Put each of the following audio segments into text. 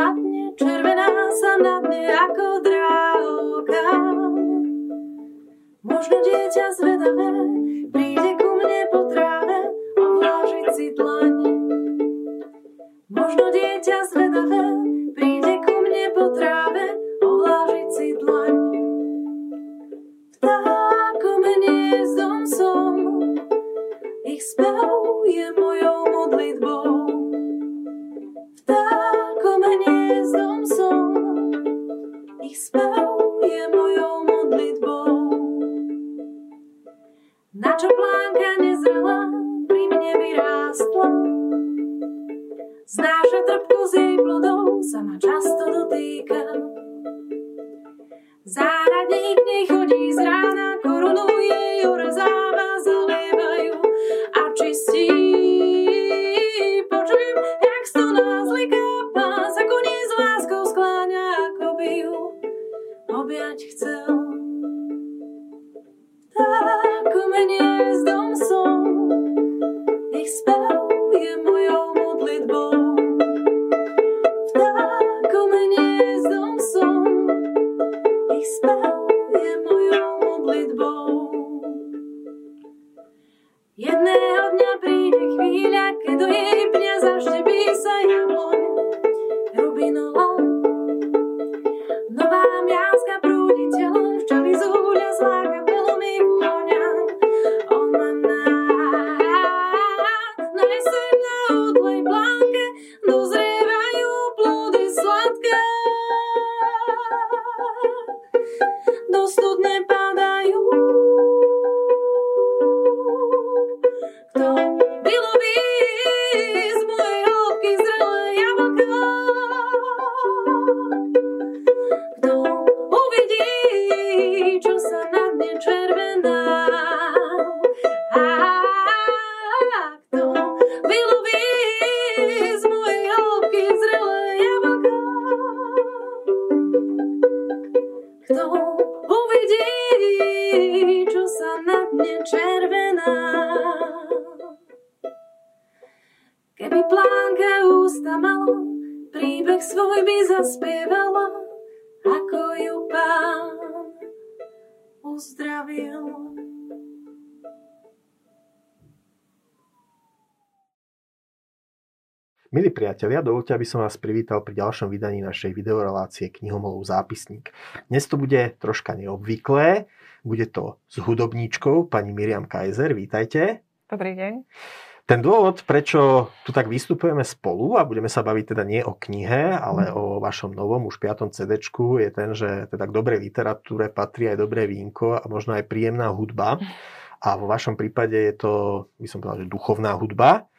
mňa spadne, červená sa na dne ako drávka. Možno dieťa zvedavé príde ku mne po tráve ovlážiť si dlaň. Možno dieťa zvedavé lubiać chcę. Milí priatelia, dovolte, aby som vás privítal pri ďalšom vydaní našej videorelácie Knihomolov zápisník. Dnes to bude troška neobvyklé, bude to s hudobníčkou pani Miriam Kaiser, vítajte. Dobrý deň. Ten dôvod, prečo tu tak vystupujeme spolu a budeme sa baviť teda nie o knihe, ale o vašom novom, už piatom CD, je ten, že teda k dobrej literatúre patrí aj dobré vínko a možno aj príjemná hudba. A vo vašom prípade je to, by som povedal, že duchovná hudba.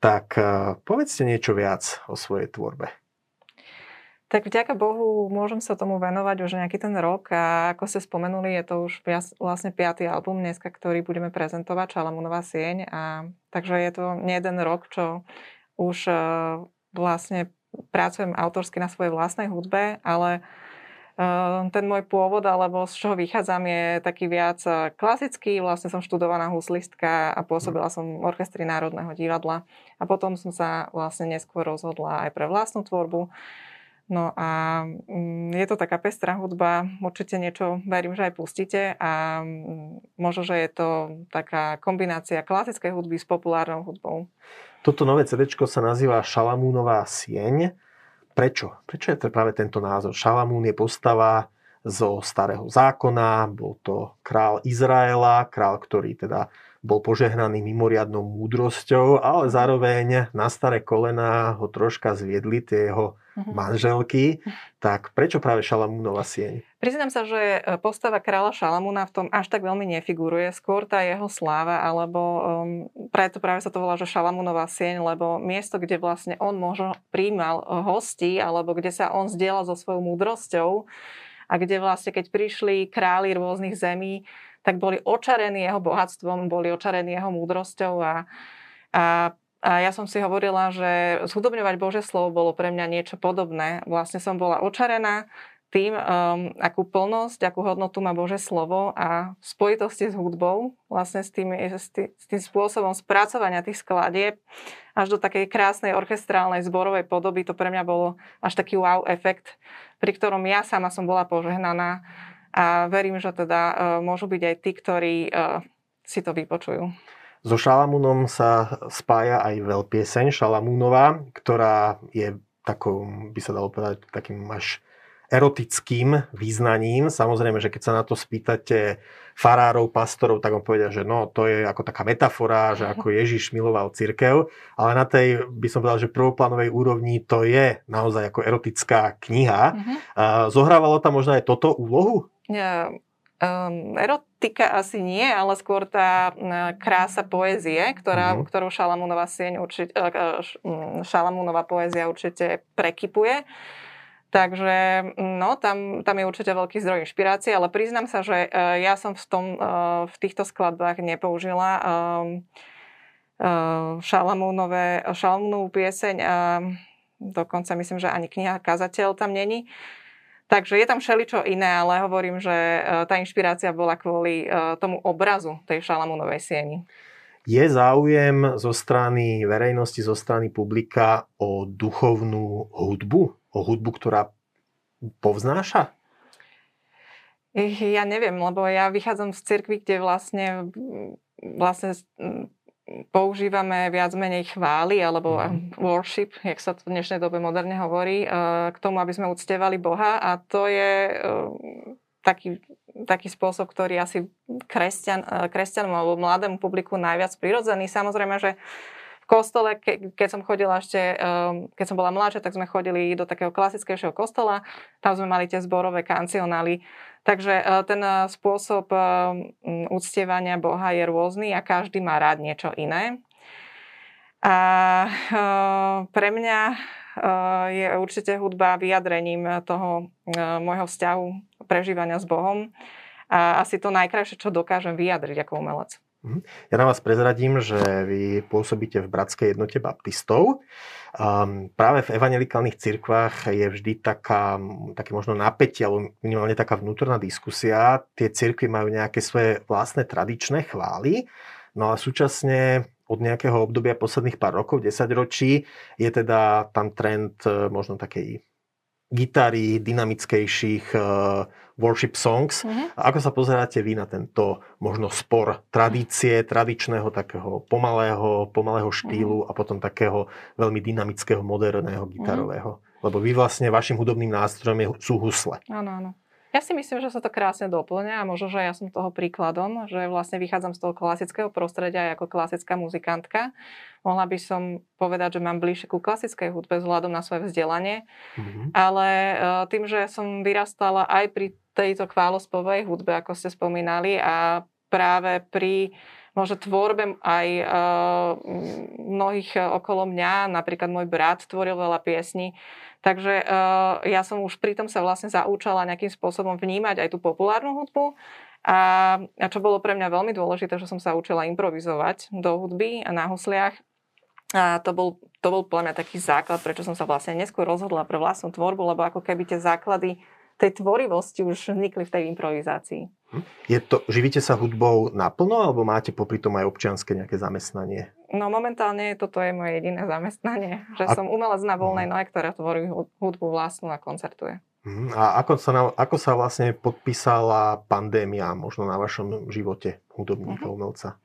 Tak eh, povedzte niečo viac o svojej tvorbe. Tak vďaka Bohu môžem sa tomu venovať už nejaký ten rok a ako ste spomenuli, je to už vlastne piatý album dneska, ktorý budeme prezentovať, Šalamúnová sieň. A, takže je to nie jeden rok, čo už eh, vlastne pracujem autorsky na svojej vlastnej hudbe, ale eh, ten môj pôvod, alebo z čoho vychádzam, je taký viac eh, klasický. Vlastne som študovaná huslistka a pôsobila som v orchestri Národného divadla. A potom som sa vlastne neskôr rozhodla aj pre vlastnú tvorbu. No a mm, je to taká pestrá hudba, určite niečo verím, že aj pustíte a mm, možno, že je to taká kombinácia klasickej hudby s populárnou hudbou. Toto nové CD sa nazýva Šalamúnová sieň. Prečo? Prečo je to práve tento názor? Šalamún je postava zo starého zákona, bol to král Izraela, král, ktorý teda bol požehnaný mimoriadnou múdrosťou, ale zároveň na staré kolená ho troška zviedli tie jeho. Manželky. Tak prečo práve Šalamúnova sieň? Priznám sa, že e, postava kráľa Šalamúna v tom až tak veľmi nefiguruje. Skôr tá jeho sláva, alebo um, preto práve sa to volá, že Šalamúnová sieň, lebo miesto, kde vlastne on možno príjmal hostí, alebo kde sa on zdieľal so svojou múdrosťou a kde vlastne, keď prišli králi rôznych zemí, tak boli očarení jeho bohatstvom, boli očarení jeho múdrosťou a, a a ja som si hovorila, že zhudobňovať Bože slovo bolo pre mňa niečo podobné. Vlastne som bola očarená tým, um, akú plnosť, akú hodnotu má Bože slovo a v spojitosti s hudbou, vlastne s tým, s tým, s tým spôsobom spracovania tých skladieb až do takej krásnej orchestrálnej zborovej podoby, to pre mňa bolo až taký wow efekt, pri ktorom ja sama som bola požehnaná a verím, že teda uh, môžu byť aj tí, ktorí uh, si to vypočujú. So Šalamúnom sa spája aj veľpieseň Šalamúnova, ktorá je takou, by sa dalo povedať, takým až erotickým význaním. Samozrejme, že keď sa na to spýtate farárov, pastorov, tak on povedia, že no, to je ako taká metafora, že ako Ježiš miloval církev, ale na tej, by som povedal, že prvoplánovej úrovni to je naozaj ako erotická kniha. Uh-huh. Zohrávalo tam možno aj toto úlohu? Ja, um, erotika asi nie, ale skôr tá krása poézie, ktorá, uh-huh. ktorú Šalamúnova sieň určite, uh, Šalamúnova poézia určite prekypuje. Takže no, tam, tam je určite veľký zdroj inšpirácie, ale priznám sa, že uh, ja som v, tom, v týchto skladbách nepoužila uh, Šalamúnové, Šalamúnovú pieseň a dokonca myslím, že ani kniha Kazateľ tam není. Takže je tam všeličo iné, ale hovorím, že tá inšpirácia bola kvôli tomu obrazu tej Šalamúnovej sieni. Je záujem zo strany verejnosti, zo strany publika o duchovnú hudbu? o hudbu, ktorá povznáša? Ja neviem, lebo ja vychádzam z cirkvi, kde vlastne, vlastne používame viac menej chvály alebo mm. worship, jak sa to v dnešnej dobe moderne hovorí, eh, k tomu, aby sme uctievali Boha a to je eh, taký, taký spôsob, ktorý asi kresťan, eh, kresťanom alebo mladému publiku najviac prirodzený. Samozrejme, že kostole, ke, keď som chodila ešte, keď som bola mladšia, tak sme chodili do takého klasickejšieho kostola, tam sme mali tie zborové kancionály. Takže uh, ten uh, spôsob uh, uctievania Boha je rôzny a každý má rád niečo iné. A pre mňa je určite hudba vyjadrením toho môjho vzťahu, prežívania s Bohom a asi to najkrajšie, čo dokážem vyjadriť ako umelec. Mhm. Ja na vás prezradím, že vy pôsobíte v Bratskej jednote baptistov. Um, práve v evangelikálnych cirkvách je vždy taká, také možno napätie, alebo minimálne taká vnútorná diskusia. Tie cirkvy majú nejaké svoje vlastné tradičné chvály, no a súčasne od nejakého obdobia posledných pár rokov, 10 ročí, je teda tam trend e, možno takej gitary, dynamickejších uh, worship songs. Mm-hmm. A ako sa pozeráte vy na tento možno spor tradície, tradičného takého pomalého, pomalého štýlu mm-hmm. a potom takého veľmi dynamického, moderného gitarového? Mm-hmm. Lebo vy vlastne vašim hudobným nástrojom je, sú husle. Áno, áno. Ja si myslím, že sa to krásne doplňa a možno, že ja som toho príkladom, že vlastne vychádzam z toho klasického prostredia ako klasická muzikantka. Mohla by som povedať, že mám bližšie ku klasickej hudbe vzhľadom na svoje vzdelanie, mm-hmm. ale e, tým, že som vyrastala aj pri tejto chválospovej hudbe, ako ste spomínali, a práve pri možno tvorbe aj uh, mnohých okolo mňa, napríklad môj brat tvoril veľa piesní, takže uh, ja som už pritom sa vlastne zaúčala nejakým spôsobom vnímať aj tú populárnu hudbu. A, a čo bolo pre mňa veľmi dôležité, že som sa učila improvizovať do hudby a na husliach. A to bol, to bol pre mňa taký základ, prečo som sa vlastne neskôr rozhodla pre vlastnú tvorbu, lebo ako keby tie základy tej tvorivosti už vznikli v tej improvizácii. Hm? Je to, živíte sa hudbou naplno, alebo máte popri tom aj občianske nejaké zamestnanie? No momentálne toto je moje jediné zamestnanie, že a... som umelec na voľnej nohe, ktorá tvorí hudbu vlastnú a koncertuje. Hm, a ako sa, na, ako sa vlastne podpísala pandémia možno na vašom živote hudobníka, uh-huh. umelca?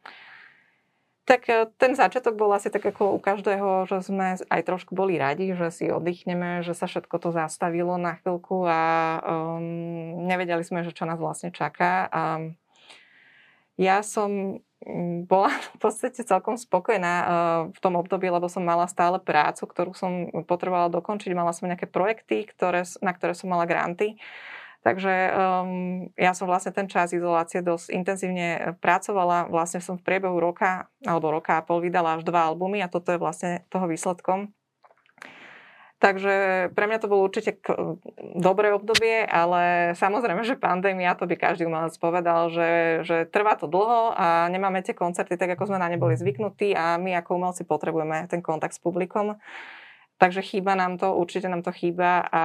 Tak e, ten začiatok bol asi tak ako u každého, že sme aj trošku boli radi, že si oddychneme, že sa všetko to zastavilo na chvíľku a um, nevedeli sme, že čo nás vlastne čaká. A ja som bola v podstate celkom spokojná uh, v tom období, lebo som mala stále prácu, ktorú som potrebovala dokončiť. Mala som nejaké projekty, ktoré, na ktoré som mala granty. Takže um, ja som vlastne ten čas izolácie dosť intenzívne e, pracovala. Vlastne som v priebehu roka alebo roka a pol vydala až dva albumy a toto je vlastne toho výsledkom. Takže pre mňa to bolo určite dobré obdobie, ale samozrejme, že pandémia, to by každý umelec povedal, že, že trvá to dlho a nemáme tie koncerty tak, ako sme na ne boli zvyknutí a my ako umelci potrebujeme ten kontakt s publikom. Takže chýba nám to, určite nám to chýba a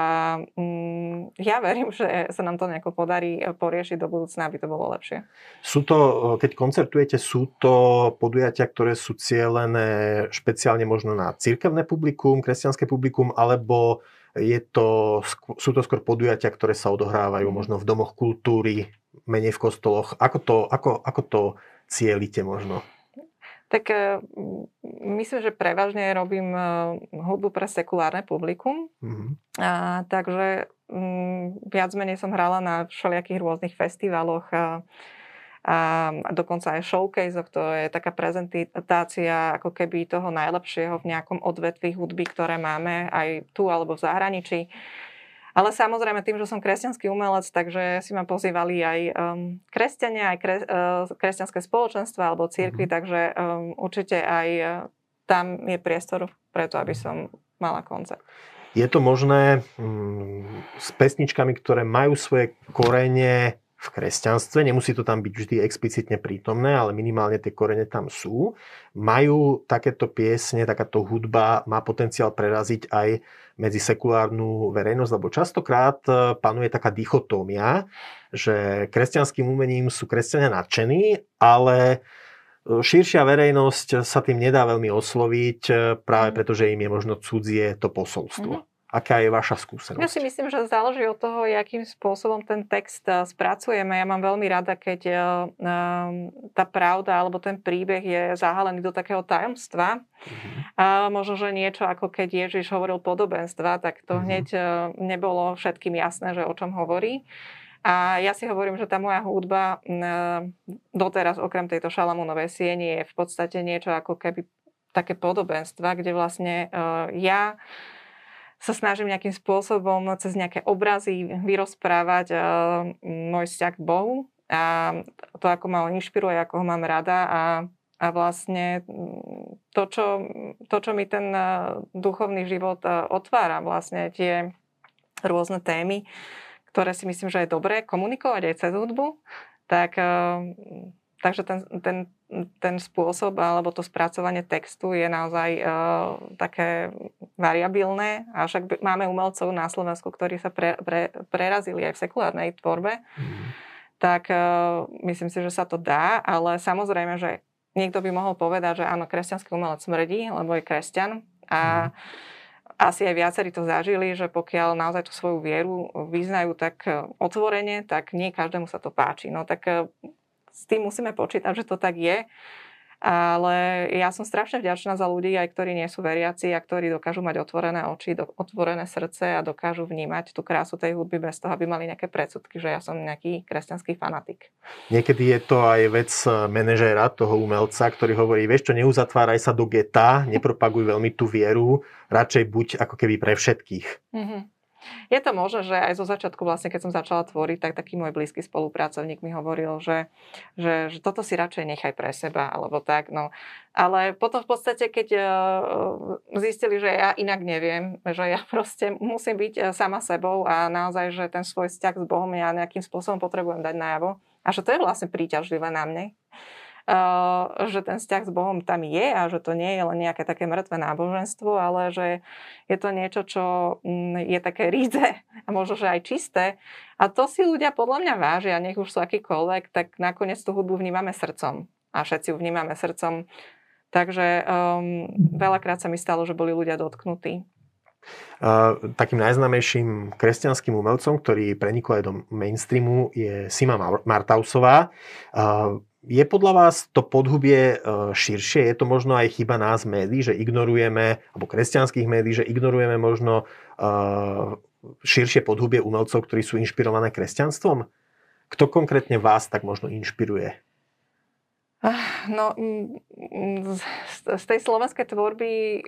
mm, ja verím, že sa nám to nejako podarí poriešiť do budúcna, aby to bolo lepšie. Sú to, keď koncertujete, sú to podujatia, ktoré sú cielené špeciálne možno na cirkevné publikum, kresťanské publikum, alebo je to, sú to skôr podujatia, ktoré sa odohrávajú možno v domoch kultúry, menej v kostoloch. Ako to, ako, ako to cielite možno? Tak e, myslím, že prevažne robím e, hudbu pre sekulárne publikum. Mm-hmm. A, takže m, viac menej som hrala na všelijakých rôznych festivaloch. A, a dokonca aj showcase, to je taká prezentácia ako keby toho najlepšieho v nejakom odvetví hudby, ktoré máme aj tu alebo v zahraničí. Ale samozrejme tým, že som kresťanský umelec, takže si ma pozývali aj um, kresťania, aj kres, uh, kresťanské spoločenstva alebo církvy, mm-hmm. takže um, určite aj uh, tam je priestor preto, aby som mala koncert. Je to možné um, s pesničkami, ktoré majú svoje korene v kresťanstve, nemusí to tam byť vždy explicitne prítomné, ale minimálne tie korene tam sú. Majú takéto piesne, takáto hudba má potenciál preraziť aj medzi sekulárnu verejnosť, lebo častokrát e, panuje taká dichotómia, že kresťanským umením sú kresťania nadšení, ale e, širšia verejnosť sa tým nedá veľmi osloviť, e, práve mhm. preto, že im je možno cudzie to posolstvo. Mm-hmm. Aká je vaša skúsenosť? Ja si myslím, že záleží od toho, akým spôsobom ten text eh, spracujeme. Ja mám veľmi rada, keď eh, ehm, tá pravda alebo ten príbeh je zahalený do takého tajomstva. Mm-hmm. A možno, že niečo ako keď Ježiš hovoril podobenstva, tak to mm-hmm. hneď eh, nebolo všetkým jasné, že o čom hovorí. A ja si hovorím, že tá moja hudba doteraz okrem tejto Šalamúnovej sieni je v podstate niečo ako keby také podobenstva, kde vlastne ja sa snažím nejakým spôsobom cez nejaké obrazy vyrozprávať uh, môj vzťah k Bohu. A to, ako ma on inšpiruje, ako ho mám rada a, a vlastne mm, to čo, to, čo mi ten uh, duchovný život uh, otvára, vlastne tie rôzne témy, ktoré si myslím, že je dobré komunikovať aj cez hudbu, tak Takže ten, ten, ten spôsob alebo to spracovanie textu je naozaj uh, také variabilné. A však máme umelcov na Slovensku, ktorí sa pre, pre, prerazili aj v sekulárnej tvorbe. Mm. Tak uh, myslím si, že sa to dá, ale samozrejme, že niekto by mohol povedať, že áno, kresťanský umelec smrdí, lebo je kresťan. A mm. asi aj viacerí to zažili, že pokiaľ naozaj tú svoju vieru vyznajú tak otvorene, tak nie každému sa to páči. No tak s tým musíme počítať, že to tak je. Ale ja som strašne vďačná za ľudí, aj ktorí nie sú veriaci a ktorí dokážu mať otvorené oči, do, otvorené srdce a dokážu vnímať tú krásu tej hudby bez toho, aby mali nejaké predsudky, že ja som nejaký kresťanský fanatik. Niekedy je to aj vec manažéra toho umelca, ktorý hovorí, vieš čo, neuzatváraj sa do geta, nepropaguj veľmi tú vieru, radšej buď ako keby pre všetkých. Mm-hmm. Je to možné, že aj zo začiatku, vlastne, keď som začala tvoriť, tak taký môj blízky spolupracovník mi hovoril, že, že, že toto si radšej nechaj pre seba, alebo tak. No. Ale potom v podstate, keď uh, zistili, že ja inak neviem, že ja proste musím byť uh, sama sebou a naozaj, že ten svoj vzťah s Bohom ja nejakým spôsobom potrebujem dať najavo a že to je vlastne príťažlivé na mne že ten vzťah s Bohom tam je a že to nie je len nejaké také mŕtve náboženstvo, ale že je to niečo, čo mm, je také ríze a možno, že aj čisté. A to si ľudia podľa mňa vážia, nech už sú akýkoľvek, tak nakoniec tú hudbu vnímame srdcom. A všetci ju vnímame srdcom. Takže um, veľakrát sa mi stalo, že boli ľudia dotknutí. Uh, takým najznámejším kresťanským umelcom, ktorý prenikol aj do mainstreamu, je Sima Martausová. Uh, je podľa vás to podhubie e, širšie? Je to možno aj chyba nás médií, že ignorujeme, alebo kresťanských médií, že ignorujeme možno e, širšie podhubie umelcov, ktorí sú inšpirované kresťanstvom? Kto konkrétne vás tak možno inšpiruje? Ah, no, z tej slovenskej tvorby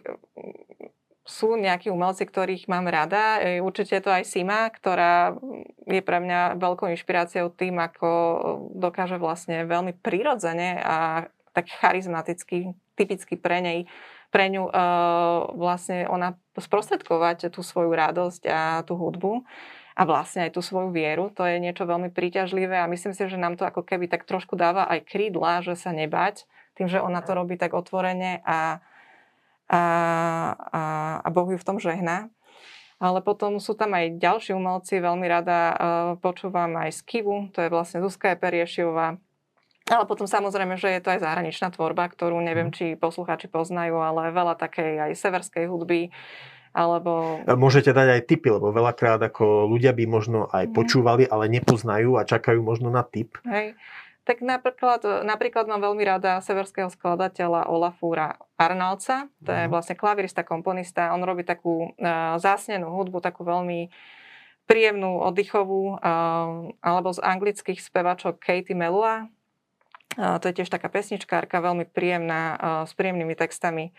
sú nejakí umelci, ktorých mám rada. E, určite je to aj Sima, ktorá je pre mňa veľkou inšpiráciou tým, ako dokáže vlastne veľmi prirodzene a tak charizmaticky, typicky pre nej, pre ňu uh, vlastne ona sprostredkovať tú svoju radosť a tú hudbu a vlastne aj tú svoju vieru. To je niečo veľmi príťažlivé a myslím si, že nám to ako keby tak trošku dáva aj krídla, že sa nebať tým, že ona to robí tak otvorene a a, a, a Boh ju v tom žehná. Ale potom sú tam aj ďalší umelci, veľmi rada uh, počúvam aj z Kivu, to je vlastne Zuzka Periešiová. Ale potom samozrejme, že je to aj zahraničná tvorba, ktorú neviem, mhm. či poslucháči poznajú, ale veľa takej aj severskej hudby, alebo... Môžete dať aj tipy, lebo veľakrát ako ľudia by možno aj mhm. počúvali, ale nepoznajú a čakajú možno na tip. Hej. Tak napríklad, napríklad mám veľmi rada severského skladateľa Olafúra Arnalca, to je mhm. vlastne klavirista, komponista. On robí takú uh, zásnenú hudbu, takú veľmi príjemnú, oddychovú, uh, alebo z anglických spevačok Katie Melua. Uh, to je tiež taká pesničkárka, veľmi príjemná, uh, s príjemnými textami.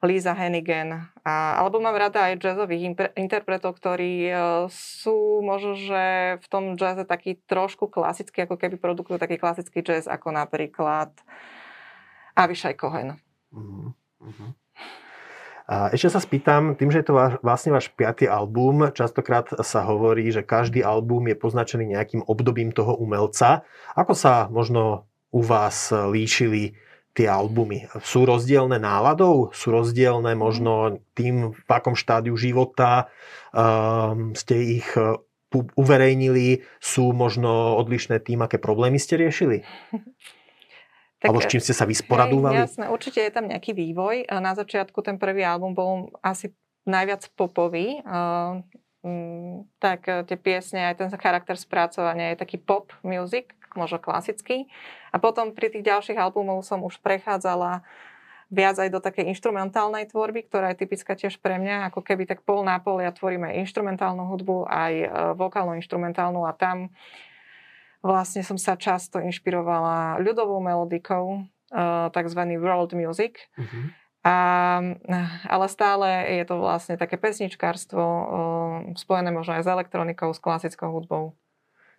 Lisa Hennigan. A, alebo mám rada aj jazzových interpretov, ktorí uh, sú možno, že v tom jazze taký trošku klasický, ako keby produkujú taký klasický jazz, ako napríklad Avishai Cohen. Uh-huh. A ešte sa spýtam, tým, že je to vlastne váš piatý album, častokrát sa hovorí, že každý album je poznačený nejakým obdobím toho umelca. Ako sa možno u vás líšili tie albumy? Sú rozdielne náladou? Sú rozdielne možno tým, v akom štádiu života um, ste ich uh, uverejnili? Sú možno odlišné tým, aké problémy ste riešili? Tak, Alebo s čím ste sa vysporadúvali? Hej, jasné, určite je tam nejaký vývoj. Na začiatku ten prvý album bol asi najviac popový. Uh, tak tie piesne, aj ten charakter spracovania je taký pop music, možno klasický. A potom pri tých ďalších albumov som už prechádzala viac aj do takej instrumentálnej tvorby, ktorá je typická tiež pre mňa, ako keby tak pol na pol ja tvoríme instrumentálnu hudbu, aj e, vokálnu instrumentálnu a tam vlastne som sa často inšpirovala ľudovou melodikou, e, tzv. world music. Uh-huh. A, ale stále je to vlastne také pesničkárstvo e, spojené možno aj s elektronikou, s klasickou hudbou.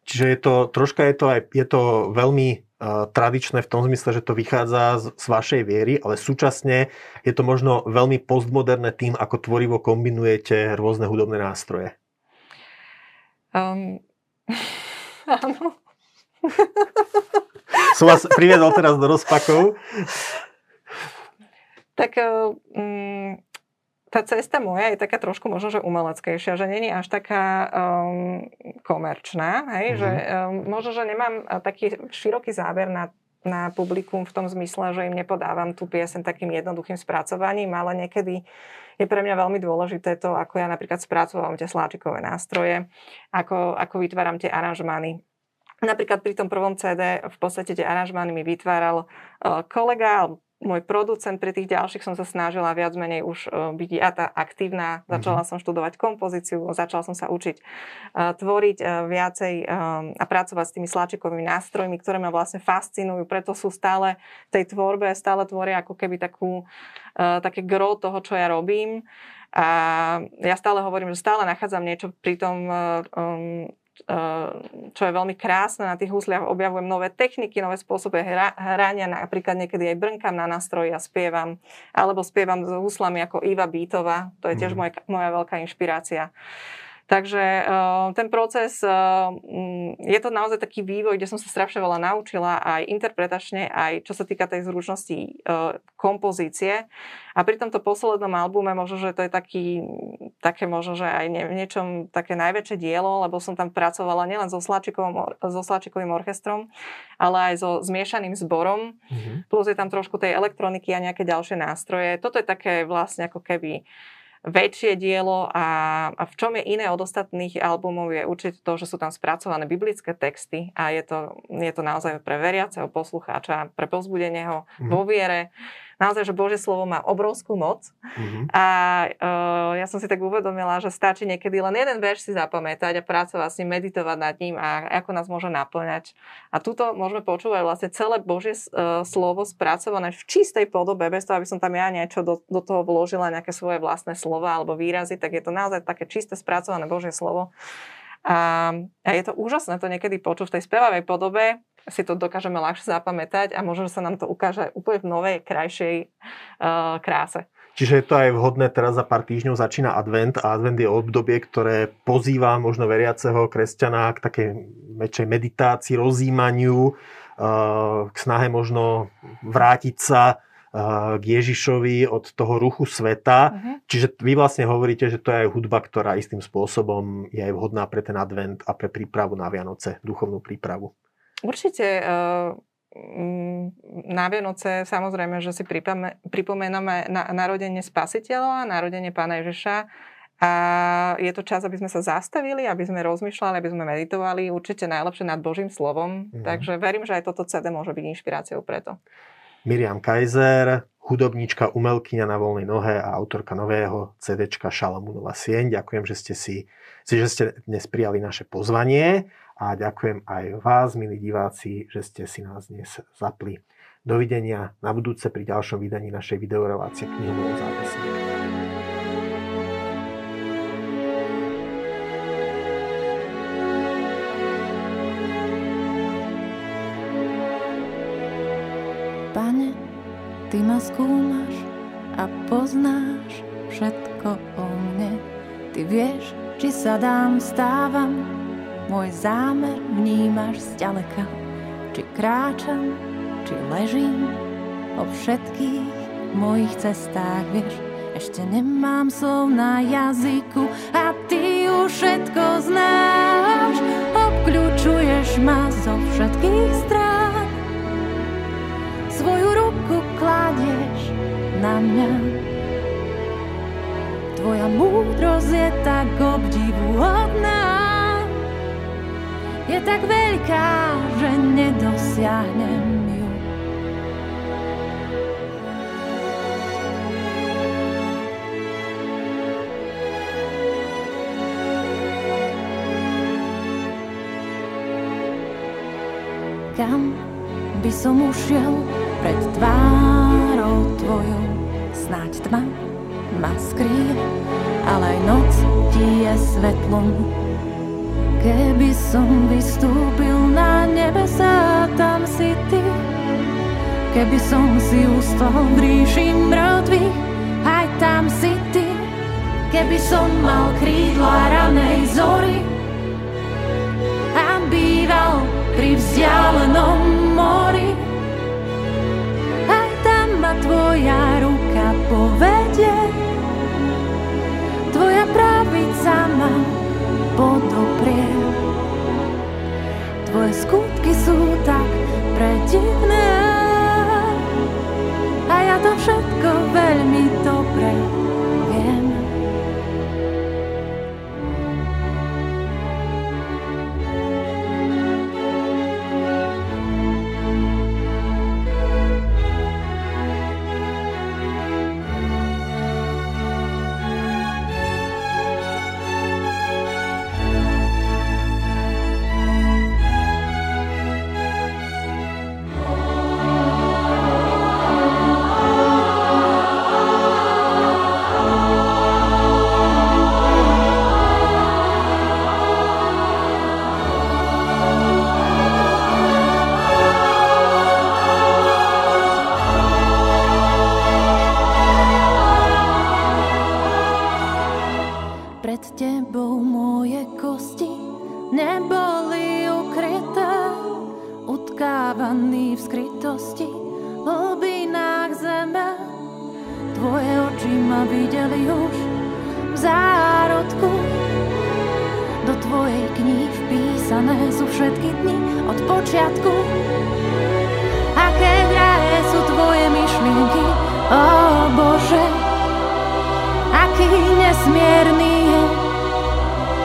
Čiže je to, troška je to aj, je to veľmi uh, tradičné v tom zmysle, že to vychádza z, z vašej viery, ale súčasne je to možno veľmi postmoderné tým, ako tvorivo kombinujete rôzne hudobné nástroje. Um, áno. Som vás priviedol teraz do rozpakov. Tak um, tá cesta moja je taká trošku možno, že umeleckejšia, že není až taká um, komerčná, hej, mm-hmm. že um, možno, že nemám taký široký záber na, na publikum v tom zmysle, že im nepodávam tú piesen takým jednoduchým spracovaním, ale niekedy je pre mňa veľmi dôležité to, ako ja napríklad spracovávam tie sláčikové nástroje, ako, ako vytváram tie aranžmány. Napríklad pri tom prvom CD v podstate tie aranžmány mi vytváral uh, kolega, môj producent, pri tých ďalších som sa snažila viac menej už e, byť ja tá aktívna. Začala mm-hmm. som študovať kompozíciu, začala som sa učiť uh, tvoriť uh, viacej a pracovať s tými sláčikovými nástrojmi, ktoré ma vlastne fascinujú, preto sú stále v tej tvorbe, stále tvoria ako keby takú, také gro toho, čo ja robím. A ja stále hovorím, že stále nachádzam niečo pri tom um, čo je veľmi krásne na tých husliach, objavujem nové techniky, nové spôsoby hrania, napríklad niekedy aj brnkám na nástroji a spievam, alebo spievam s huslami ako Iva Bítová, to je tiež mhm. moja, moja veľká inšpirácia. Takže uh, ten proces, uh, je to naozaj taký vývoj, kde som sa strašne veľa naučila aj interpretačne, aj čo sa týka tej zručnosti uh, kompozície. A pri tomto poslednom albume možno, že to je taký, také možno, že aj nie, niečom také najväčšie dielo, lebo som tam pracovala nielen so Slačikovým, so Slačikovým orchestrom, ale aj so zmiešaným zborom. Mm-hmm. Plus je tam trošku tej elektroniky a nejaké ďalšie nástroje. Toto je také vlastne ako keby väčšie dielo a, a v čom je iné od ostatných albumov je určite to, že sú tam spracované biblické texty a je to, je to naozaj pre veriaceho poslucháča, pre pozbudenie ho mm. vo viere naozaj, že Božie slovo má obrovskú moc. Mm-hmm. A uh, ja som si tak uvedomila, že stačí niekedy len jeden verš si zapamätať a pracovať s ním, meditovať nad ním a ako nás môže naplňať. A tuto môžeme počúvať vlastne celé Božie uh, slovo spracované v čistej podobe, bez toho, aby som tam ja niečo do, do toho vložila, nejaké svoje vlastné slova alebo výrazy, tak je to naozaj také čisté spracované Božie slovo. A, a je to úžasné to niekedy počuť v tej spevavej podobe, si to dokážeme ľahšie zapamätať a možno sa nám to ukáže úplne v novej, krajšej uh, kráse. Čiže je to aj vhodné, teraz za pár týždňov začína advent a advent je obdobie, ktoré pozýva možno veriaceho kresťana k takej väčšej meditácii, rozímaniu, uh, k snahe možno vrátiť sa k Ježišovi od toho ruchu sveta. Uh-huh. Čiže vy vlastne hovoríte, že to je aj hudba, ktorá istým spôsobom je aj vhodná pre ten advent a pre prípravu na Vianoce, duchovnú prípravu. Určite na Vianoce samozrejme, že si pripomenáme narodenie spasiteľa, narodenie pána Ježiša a je to čas, aby sme sa zastavili, aby sme rozmýšľali, aby sme meditovali, určite najlepšie nad Božím slovom. Mm. Takže verím, že aj toto CD môže byť inšpiráciou preto. Miriam Kaiser, hudobníčka, umelkyňa na voľnej nohe a autorka nového CDčka Šalamúnova sieň. Ďakujem, že ste si, že ste dnes prijali naše pozvanie a ďakujem aj vás, milí diváci, že ste si nás dnes zapli. Dovidenia na budúce pri ďalšom vydaní našej videorelácie knihového zápisníka. Ty ma skúmaš a poznáš všetko o mne. Ty vieš, či sa dám, stávam, môj zámer vnímaš zďaleka. Či kráčam, či ležím, o všetkých mojich cestách vieš. Ešte nemám slov na jazyku a ty už všetko znáš. Obkľúčuješ ma zo všetkých strán. Svoju ruku kladieš na mňa. Tvoja múdrosť je tak obdivuhodná, je tak veľká, že nedosiahnem ju. Kam by som ušiel pred tvárou tvojou. Snáď tma ma skrie, ale aj noc ti je svetlom. Keby som vystúpil na nebesa, tam si ty. Keby som si ustal v ríši mŕtvych, aj tam si ty. Keby som mal krídla ranej zory a býval pri vzdialenom mori, tvoja ruka povedie, tvoja pravica ma podoprie. Tvoje skutky sú tak predivné a ja to všetko veľmi dobre neboli ukryté, utkávaní v skrytosti, v hlbinách zeme. Tvoje oči ma videli už v zárodku, do tvojej knihy vpísané sú všetky dni od počiatku. Aké hraje sú tvoje myšlienky, o Bože, aký nesmierný je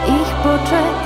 ich počet.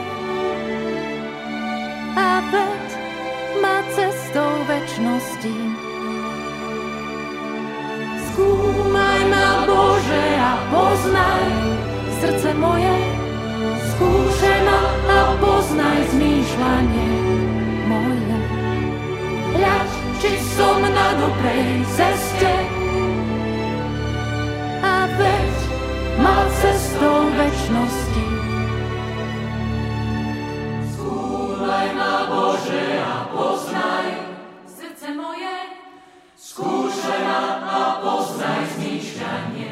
poznaj srdce moje, skúšaj ma a poznaj zmýšľanie moje. Hľaď, či som na dobrej ceste a veď ma cestou väčšnosti. Skúmaj ma, Bože, a poznaj srdce moje, skúšaj ma a poznaj zmýšľanie